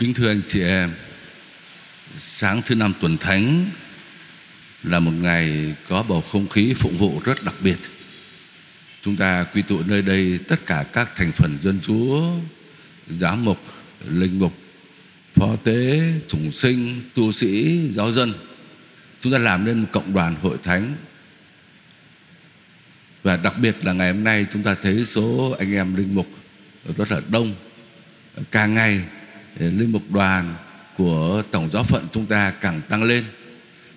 Kính thưa anh chị em Sáng thứ năm tuần thánh Là một ngày có bầu không khí phụng vụ rất đặc biệt. Chúng ta quy tụ nơi đây Tất cả các thành phần dân chúa Giám mục, linh mục Phó tế, chủng sinh, tu sĩ, giáo dân. Chúng ta làm nên một cộng đoàn hội thánh. Và đặc biệt là ngày hôm nay Chúng ta thấy số anh em linh mục Rất là đông. Càng ngày linh mục đoàn của tổng giáo phận chúng ta càng tăng lên.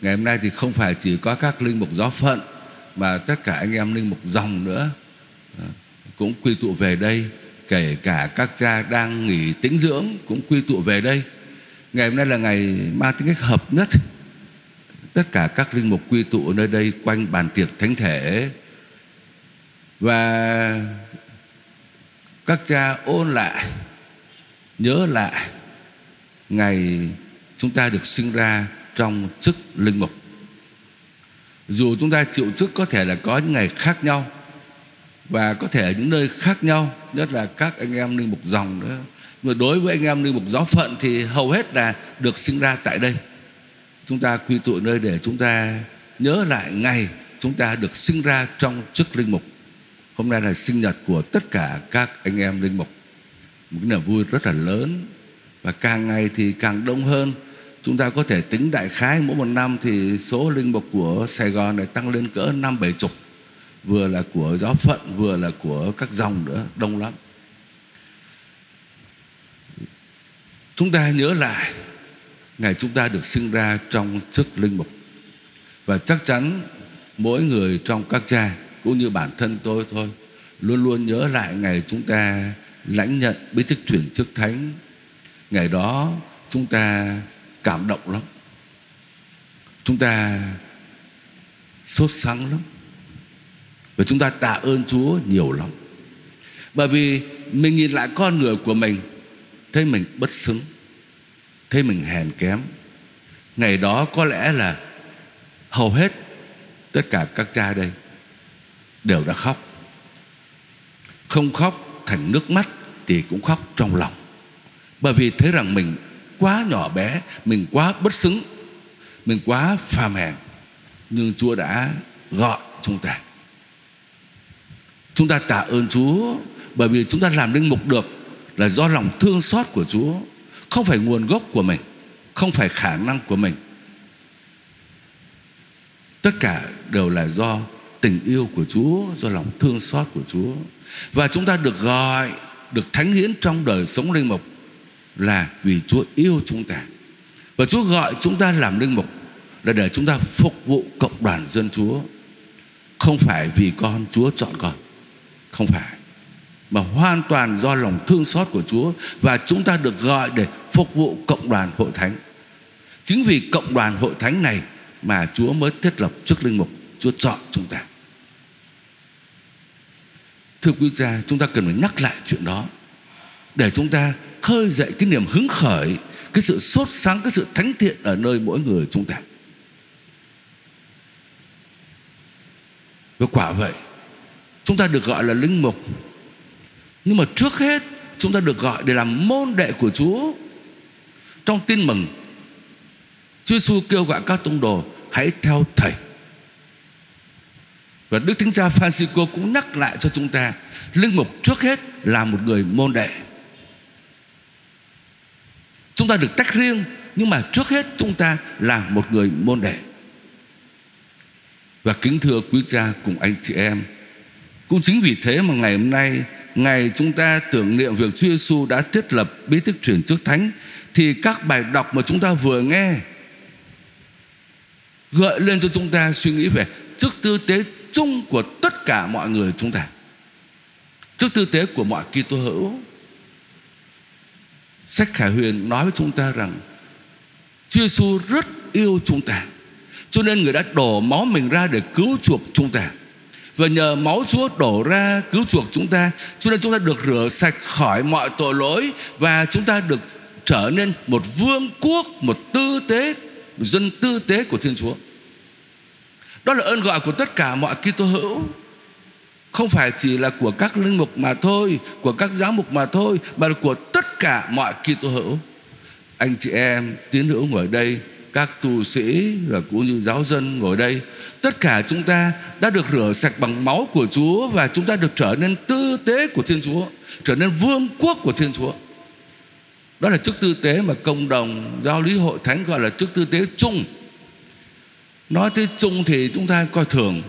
Ngày hôm nay thì không phải chỉ có các linh mục giáo phận, mà tất cả anh em linh mục dòng nữa. À, cũng quy tụ về đây, kể cả các cha đang nghỉ tĩnh dưỡng cũng quy tụ về đây. Ngày hôm nay là ngày mang tính cách hợp nhất. Tất cả các linh mục quy tụ nơi đây quanh bàn tiệc thánh thể. Và các cha ôn lại nhớ lại ngày chúng ta được sinh ra trong chức linh mục. Dù chúng ta chịu chức có thể là có những ngày khác nhau và có thể ở những nơi khác nhau, nhất là các anh em linh mục dòng nữa. Nhưng đối với anh em linh mục giáo phận thì hầu hết là được sinh ra tại đây. Chúng ta quy tụ nơi để chúng ta nhớ lại ngày chúng ta được sinh ra trong chức linh mục. Hôm nay là sinh nhật của tất cả các anh em linh mục một cái niềm vui rất là lớn. Và càng ngày thì càng đông hơn. Chúng ta có thể tính đại khái mỗi một năm thì số linh mục của Sài Gòn này tăng lên cỡ năm, bảy chục. Vừa là của giáo phận, vừa là của các dòng nữa, đông lắm. Chúng ta nhớ lại, ngày chúng ta được sinh ra trong chức linh mục. Và chắc chắn mỗi người trong các cha, cũng như bản thân tôi thôi, luôn luôn nhớ lại ngày chúng ta lãnh nhận bí thức chuyển chức thánh. Ngày đó, chúng ta cảm động lắm. Chúng ta sốt sắng lắm. Và chúng ta tạ ơn chúa nhiều lắm. Bởi vì mình nhìn lại con người của mình, thấy mình bất xứng, thấy mình hèn kém. Ngày đó có lẽ là hầu hết tất cả các cha đây đều đã khóc. Không khóc thành nước mắt thì cũng khóc trong lòng. Bởi vì thấy rằng mình quá nhỏ bé, mình quá bất xứng, mình quá phàm hèn nhưng chúa đã gọi chúng ta. Chúng ta tạ ơn chúa, bởi vì chúng ta làm linh mục được là do lòng thương xót của chúa, không phải nguồn gốc của mình, không phải khả năng của mình. Tất cả đều là do tình yêu của chúa, do lòng thương xót của chúa và chúng ta được gọi, được thánh hiến trong đời sống linh mục là vì Chúa yêu chúng ta. Và Chúa gọi chúng ta làm linh mục là để chúng ta phục vụ cộng đoàn dân Chúa. Không phải vì con, Chúa chọn con. Không phải. Mà hoàn toàn do lòng thương xót của Chúa và chúng ta được gọi để phục vụ cộng đoàn hội thánh. Chính vì cộng đoàn hội thánh này mà Chúa mới thiết lập chức linh mục, Chúa chọn chúng ta. Thưa quý cha chúng ta cần phải nhắc lại chuyện đó Để chúng ta khơi dậy cái niềm hứng khởi, Cái sự sốt sáng, Cái sự thánh thiện ở nơi mỗi người chúng ta. Và quả vậy, Chúng ta được gọi là linh mục. Nhưng mà trước hết, Chúng ta được gọi để làm môn đệ của Chúa. Trong tin mừng, Chúa Giêsu kêu gọi các tông đồ, Hãy theo Thầy và Đức Thánh Cha Francisco cũng nhắc lại cho chúng ta, Linh mục trước hết là một người môn đệ. Chúng ta được tách riêng, Nhưng mà trước hết chúng ta là một người môn đệ. Và kính thưa quý cha cùng anh chị em, Cũng chính vì thế mà ngày hôm nay, Ngày chúng ta tưởng niệm việc Chúa Giêsu đã thiết lập bí tích truyền trước thánh, Thì các bài đọc mà chúng ta vừa nghe, Gợi lên cho chúng ta suy nghĩ về chức tư tế chung của tất cả mọi người chúng ta. Trước tư tế của mọi Kitô hữu, sách Khải Huyền nói với chúng ta rằng Chúa Giêsu rất yêu chúng ta, cho nên người đã đổ máu mình ra để cứu chuộc chúng ta. Và nhờ máu Chúa đổ ra cứu chuộc chúng ta, cho nên chúng ta được rửa sạch khỏi mọi tội lỗi và chúng ta được trở nên một vương quốc, một tư tế một dân tư tế của Thiên Chúa đó là ơn gọi của tất cả mọi Kitô hữu. Không phải chỉ là của các linh mục mà thôi, của các giáo mục mà thôi, mà là của tất cả mọi Kitô hữu. Anh chị em, tín hữu ngồi đây, các tu sĩ và cũng như giáo dân ngồi đây, tất cả chúng ta đã được rửa sạch bằng máu của Chúa và chúng ta được trở nên tư tế của Thiên Chúa, trở nên vương quốc của Thiên Chúa. Đó là chức tư tế mà công đồng giáo lý hội thánh gọi là chức tư tế chung nói tới chung thì chúng ta coi thường.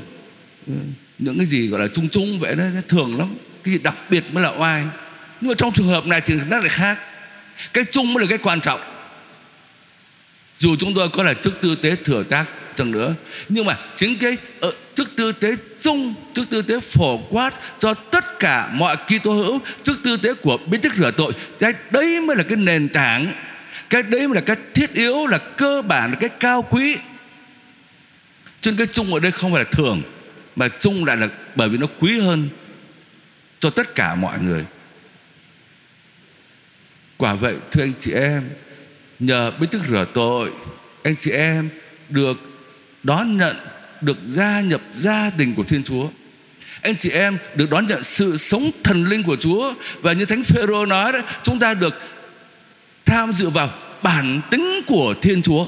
Những cái gì gọi là chung chung vậy đó thường lắm. Cái gì đặc biệt mới là oai. Nhưng mà trong trường hợp này thì nó lại khác. Cái chung mới là cái quan trọng. Dù chúng tôi có là chức tư tế thừa tác chẳng nữa nhưng mà chính cái ở ờ, chức tư tế chung chức tư tế phổ quát cho tất cả mọi Kitô hữu chức tư tế của biến chức rửa tội cái đấy mới là cái nền tảng. Cái đấy mới là cái thiết yếu là cơ bản là cái cao quý cho nên cái chung ở đây không phải là thường, mà chung lại là bởi vì nó quý hơn cho tất cả mọi người. Quả vậy, thưa anh chị em, nhờ bí thức rửa tội, anh chị em được đón nhận, được gia nhập gia đình của Thiên Chúa. Anh chị em được đón nhận sự sống thần linh của Chúa. Và như Thánh Phêrô nói đấy, chúng ta được tham dự vào bản tính của Thiên Chúa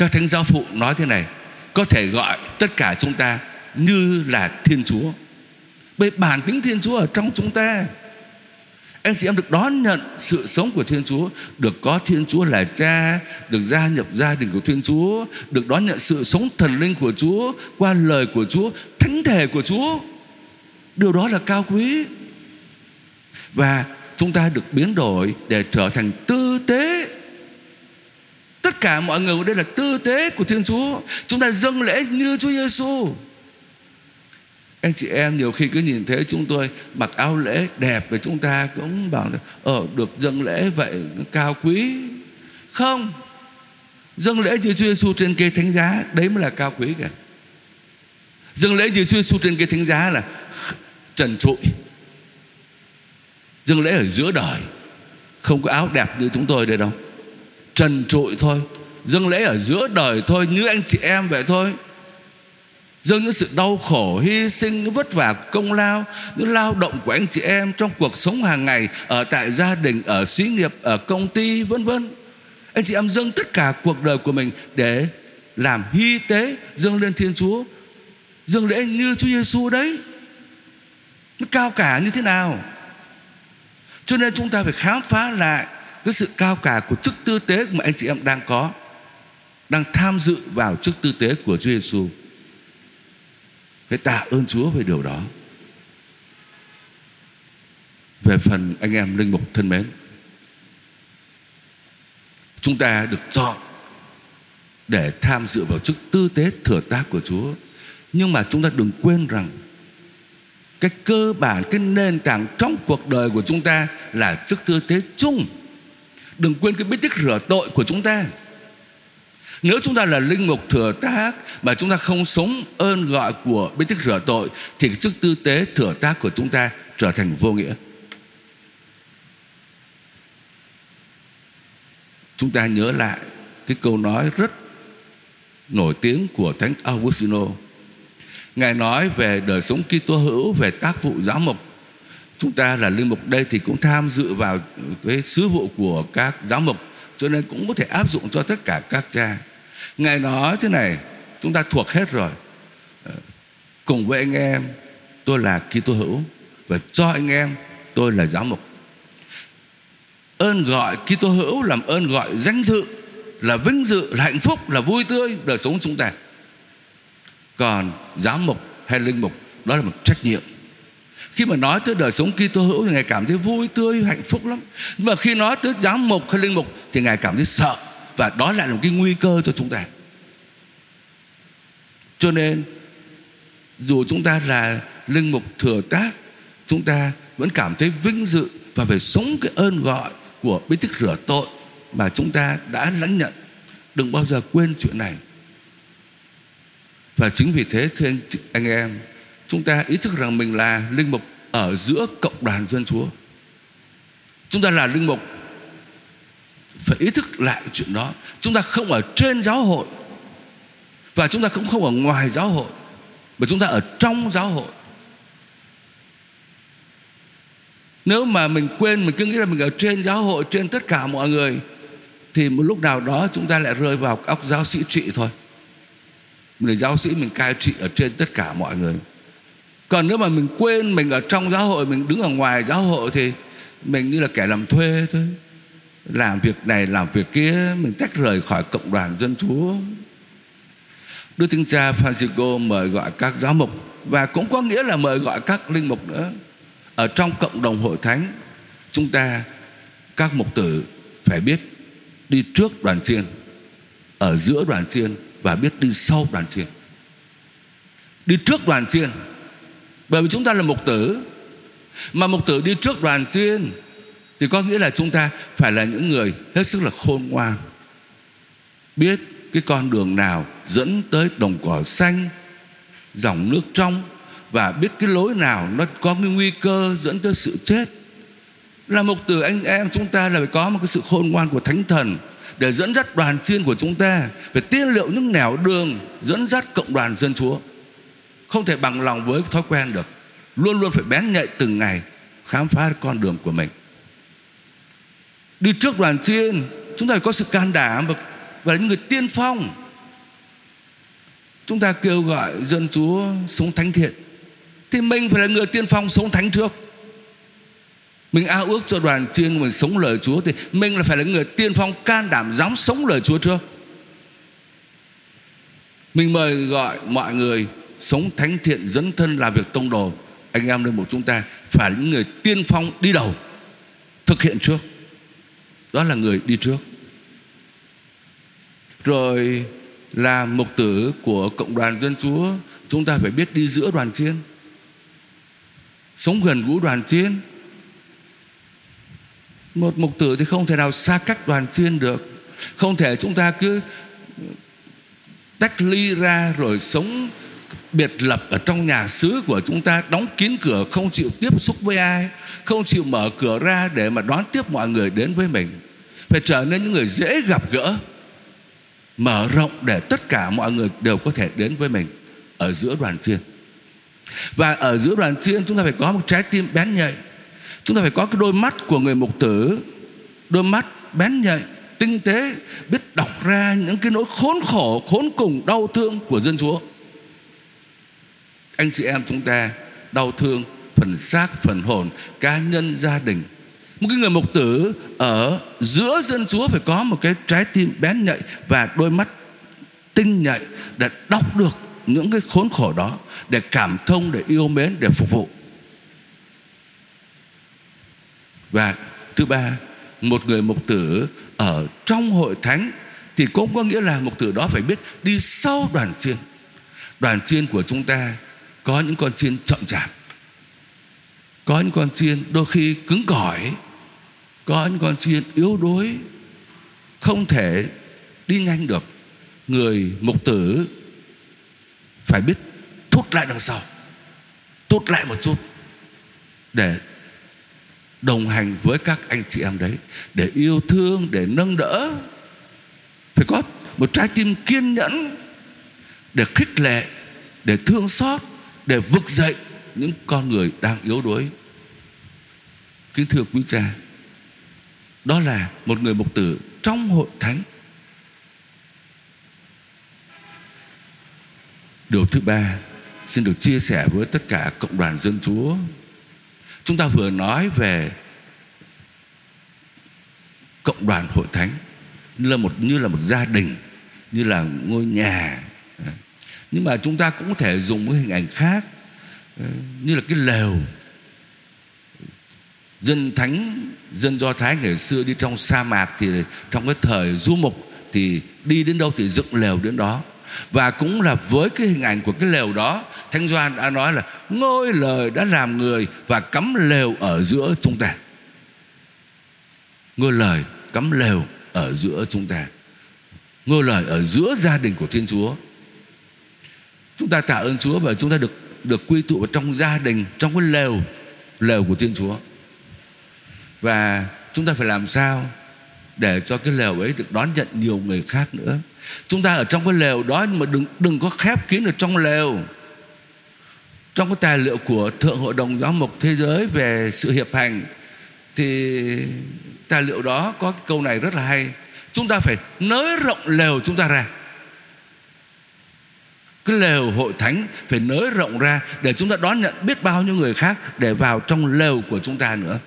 các thánh giáo phụ nói thế này, có thể gọi tất cả chúng ta như là Thiên Chúa. Bởi bản tính Thiên Chúa ở trong chúng ta. Anh chị em được đón nhận sự sống của Thiên Chúa, Được có Thiên Chúa là cha, Được gia nhập gia đình của Thiên Chúa, Được đón nhận sự sống thần linh của Chúa, Qua lời của Chúa, Thánh thể của Chúa. Điều đó là cao quý. Và chúng ta được biến đổi Để trở thành tư Tất cả mọi người ở đây là tư tế của Thiên Chúa. Chúng ta dâng lễ như Chúa Giêsu anh chị em nhiều khi cứ nhìn thấy chúng tôi mặc áo lễ đẹp và chúng ta cũng bảo ờ, được dâng lễ vậy cao quý. Không. Dâng lễ như Chúa Giêsu trên cây thánh giá đấy mới là cao quý kìa. Dâng lễ như Chúa Giêsu trên cây thánh giá là trần trụi. Dâng lễ ở giữa đời. Không có áo đẹp như chúng tôi đây đâu trần trụi thôi. Dâng lễ ở giữa đời thôi, như anh chị em vậy thôi. Dâng những sự đau khổ, hy sinh, những vất vả công lao, những lao động của anh chị em trong cuộc sống hàng ngày ở tại gia đình, ở xí nghiệp, ở công ty, vân vân. Anh chị em dâng tất cả cuộc đời của mình để làm hy tế, dâng lên thiên chúa. Dâng lễ như chúa giêsu đấy. Nó cao cả như thế nào? Cho nên chúng ta phải khám phá lại cái sự cao cả của chức tư tế mà anh chị em đang có, đang tham dự vào chức tư tế của Chúa Giêsu phải tạ ơn Chúa về điều đó. Về phần anh em linh mục thân mến, chúng ta được chọn để tham dự vào chức tư tế thừa tác của Chúa. Nhưng mà chúng ta đừng quên rằng cái cơ bản, cái nền tảng trong cuộc đời của chúng ta là chức tư tế chung đừng quên cái bí tích rửa tội của chúng ta nếu chúng ta là linh mục thừa tác mà chúng ta không sống ơn gọi của bí tích rửa tội thì cái chức tư tế thừa tác của chúng ta trở thành vô nghĩa. Chúng ta nhớ lại cái câu nói rất nổi tiếng của Thánh Augustino. Ngài nói về đời sống Kitô hữu, về tác vụ giáo mục. Chúng ta là linh mục đây thì cũng tham dự vào cái sứ vụ của các giáo mục cho nên cũng có thể áp dụng cho tất cả các cha. Ngài nói thế này Chúng ta thuộc hết rồi. Ờ, cùng với anh em Tôi là Kitô hữu Và cho anh em tôi là giáo mục. Ơn gọi Kitô hữu làm ơn gọi danh dự Là vinh dự, là hạnh phúc, là vui tươi Đời sống chúng ta. Còn giáo mục hay linh mục Đó là một trách nhiệm khi mà nói tới đời sống Kitô hữu thì ngài cảm thấy vui tươi hạnh phúc lắm. Nhưng mà khi nói tới giám mục hay linh mục thì ngài cảm thấy sợ. Và đó lại là một cái nguy cơ cho chúng ta. Cho nên dù chúng ta là linh mục thừa tác chúng ta vẫn cảm thấy vinh dự và phải sống cái ơn gọi của bí tích rửa tội mà chúng ta đã lãnh nhận. Đừng bao giờ quên chuyện này. Và chính vì thế thưa anh, anh em chúng ta ý thức rằng mình là linh mục ở giữa cộng đoàn dân chúa. Chúng ta là linh mục, phải ý thức lại chuyện đó. Chúng ta không ở trên giáo hội và chúng ta cũng không ở ngoài giáo hội, mà chúng ta ở trong giáo hội. Nếu mà mình quên, mình cứ nghĩ là mình ở trên giáo hội, trên tất cả mọi người, thì một lúc nào đó chúng ta lại rơi vào óc giáo sĩ trị thôi. Mình là giáo sĩ, mình cai trị ở trên tất cả mọi người còn nếu mà mình quên mình ở trong giáo hội, mình đứng ở ngoài giáo hội thì mình như là kẻ làm thuê thôi. Làm việc này, làm việc kia, mình tách rời khỏi cộng đoàn dân chúa. Đức Thánh Cha Francisco mời gọi các giáo mục, và cũng có nghĩa là mời gọi các linh mục nữa. Ở trong cộng đồng hội thánh, chúng ta, các mục tử phải biết đi trước đoàn chiên, ở giữa đoàn chiên và biết đi sau đoàn chiên. Đi trước đoàn chiên bởi vì chúng ta là mục tử. Mà mục tử đi trước đoàn chiên thì có nghĩa là chúng ta phải là những người hết sức là khôn ngoan. Biết cái con đường nào dẫn tới đồng cỏ xanh, dòng nước trong, và biết cái lối nào nó có cái nguy cơ dẫn tới sự chết. Là mục tử anh em chúng ta là phải có một cái sự khôn ngoan của thánh thần để dẫn dắt đoàn chiên của chúng ta, phải tiên liệu những nẻo đường dẫn dắt cộng đoàn dân chúa không thể bằng lòng với thói quen được. Luôn luôn phải bén nhạy từng ngày khám phá con đường của mình. Đi trước đoàn chiên chúng ta phải có sự can đảm và, và những người tiên phong. Chúng ta kêu gọi dân chúa sống thánh thiện. Thì mình phải là người tiên phong sống thánh trước. Mình ao ước cho đoàn chiên của mình sống lời Chúa thì mình là phải là người tiên phong can đảm dám sống lời Chúa trước. Mình mời gọi mọi người sống thánh thiện dẫn thân làm việc tông đồ. Anh em nơi một chúng ta phải là những người tiên phong đi đầu thực hiện trước. Đó là người đi trước. Rồi là mục tử của cộng đoàn dân Chúa, chúng ta phải biết đi giữa đoàn chiên. Sống gần gũi đoàn chiên một mục tử thì không thể nào xa cách đoàn chiên được không thể chúng ta cứ tách ly ra rồi sống biệt lập ở trong nhà xứ của chúng ta, đóng kín cửa, không chịu tiếp xúc với ai, không chịu mở cửa ra để mà đón tiếp mọi người đến với mình. Phải trở nên những người dễ gặp gỡ, mở rộng để tất cả mọi người đều có thể đến với mình ở giữa đoàn viên. Và ở giữa đoàn viên, chúng ta phải có một trái tim bén nhạy. Chúng ta phải có cái đôi mắt của người mục tử, đôi mắt bén nhạy, tinh tế, biết đọc ra những cái nỗi khốn khổ, khốn cùng, đau thương của dân chúa anh chị em chúng ta đau thương, phần xác, phần hồn, cá nhân, gia đình. Một cái người mục tử ở giữa dân chúa phải có một cái trái tim bén nhạy và đôi mắt tinh nhạy để đọc được những cái khốn khổ đó, để cảm thông, để yêu mến, để phục vụ. Và thứ ba, một người mục tử ở trong hội thánh thì cũng có nghĩa là mục tử đó phải biết đi sau đoàn chiên. Đoàn chiên của chúng ta có những con chiên chậm chạp. Có những con chiên đôi khi cứng cỏi. Có những con chiên yếu đuối. Không thể đi nhanh được. Người mục tử phải biết thút lại đằng sau. Thút lại một chút để đồng hành với các anh chị em đấy. Để yêu thương, để nâng đỡ. Phải có một trái tim kiên nhẫn, để khích lệ, để thương xót để vực dậy những con người đang yếu đuối. Kính thưa quý cha, đó là một người mục tử trong hội thánh. Điều thứ ba, xin được chia sẻ với tất cả cộng đoàn dân chúa. Chúng ta vừa nói về cộng đoàn hội thánh, như là một, như là một gia đình, như là ngôi nhà nhưng mà chúng ta cũng có thể dùng một hình ảnh khác ờ, như là cái lều. Dân thánh, dân do thái ngày xưa đi trong sa mạc thì trong cái thời du mục thì đi đến đâu thì dựng lều đến đó. Và cũng là với cái hình ảnh của cái lều đó, Thánh Doan đã nói là ngôi lời đã làm người và cắm lều ở giữa chúng ta. Ngôi lời cắm lều ở giữa chúng ta. Ngôi lời ở giữa gia đình của Thiên Chúa chúng ta tạ ơn Chúa và chúng ta được được quy tụ vào trong gia đình, trong cái lều lều của Thiên Chúa. Và chúng ta phải làm sao để cho cái lều ấy được đón nhận nhiều người khác nữa? Chúng ta ở trong cái lều đó nhưng mà đừng đừng có khép kín ở trong lều. Trong cái tài liệu của thượng hội đồng giáo mục thế giới về sự hiệp hành, thì tài liệu đó có cái câu này rất là hay. Chúng ta phải nới rộng lều chúng ta ra cái lều hội thánh phải nới rộng ra để chúng ta đón nhận biết bao nhiêu người khác để vào trong lều của chúng ta nữa.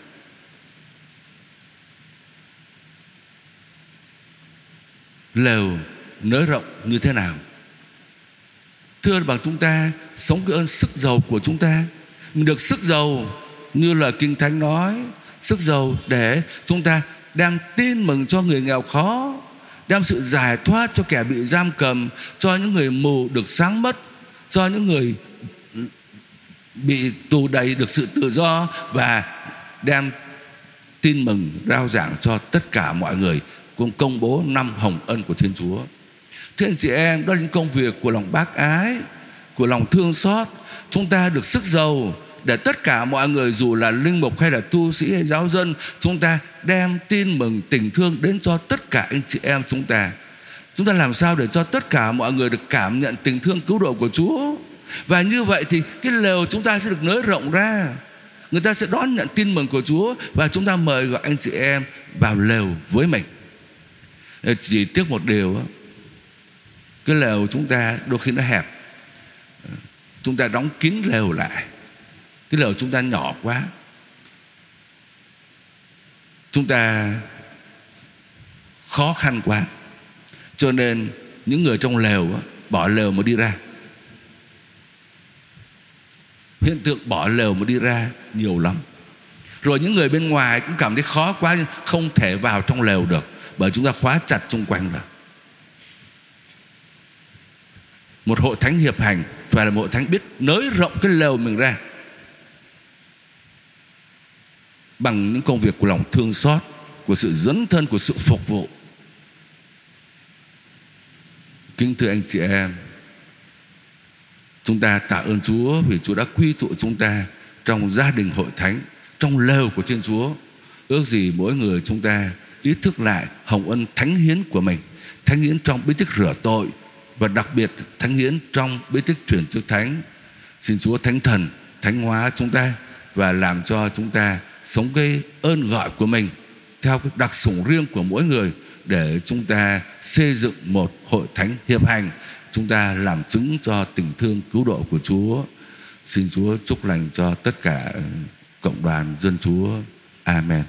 Lều nới rộng như thế nào? Thưa bằng chúng ta, sống cái ơn sức giàu của chúng ta. Mình được sức giàu, như là kinh thánh nói, sức giàu để chúng ta đang tin mừng cho người nghèo khó đem sự giải thoát cho kẻ bị giam cầm cho những người mù được sáng mất cho những người bị tù đầy được sự tự do và đem tin mừng rao giảng cho tất cả mọi người cùng công bố năm hồng ân của Thiên Chúa. Thưa anh chị em, đó là những công việc của lòng bác ái, của lòng thương xót. Chúng ta được sức giàu để tất cả mọi người dù là linh mục hay là tu sĩ hay giáo dân, chúng ta đem tin mừng, tình thương đến cho tất cả anh chị em chúng ta. Chúng ta làm sao để cho tất cả mọi người được cảm nhận tình thương cứu độ của Chúa? Và như vậy thì cái lều chúng ta sẽ được nới rộng ra. Người ta sẽ đón nhận tin mừng của Chúa và chúng ta mời gọi anh chị em vào lều với mình. Ờ, chỉ tiếc một điều cái lều chúng ta đôi khi nó hẹp. Ờ, chúng ta đóng kín lều lại cái lều chúng ta nhỏ quá. Chúng ta khó khăn quá. Cho nên những người trong lều bỏ lều mà đi ra. Hiện tượng bỏ lều mà đi ra nhiều lắm. Rồi những người bên ngoài cũng cảm thấy khó quá, nhưng không thể vào trong lều được, bởi chúng ta khóa chặt xung quanh rồi. Một hội thánh hiệp hành phải là một hội thánh biết nới rộng cái lều mình ra bằng những công việc của lòng thương xót, của sự dấn thân, của sự phục vụ. Kính thưa anh chị em, chúng ta tạ ơn Chúa vì Chúa đã quy tụ chúng ta trong gia đình hội thánh, trong lều của Thiên Chúa. Ước gì mỗi người chúng ta ý thức lại hồng ân thánh hiến của mình, thánh hiến trong bí tích rửa tội và đặc biệt thánh hiến trong bí tích chuyển chức thánh. Xin Chúa thánh thần, thánh hóa chúng ta và làm cho chúng ta sống cái ơn gọi của mình theo cái đặc sủng riêng của mỗi người để chúng ta xây dựng một hội thánh hiệp hành, chúng ta làm chứng cho tình thương cứu độ của Chúa. Xin Chúa chúc lành cho tất cả cộng đoàn dân Chúa. Amen.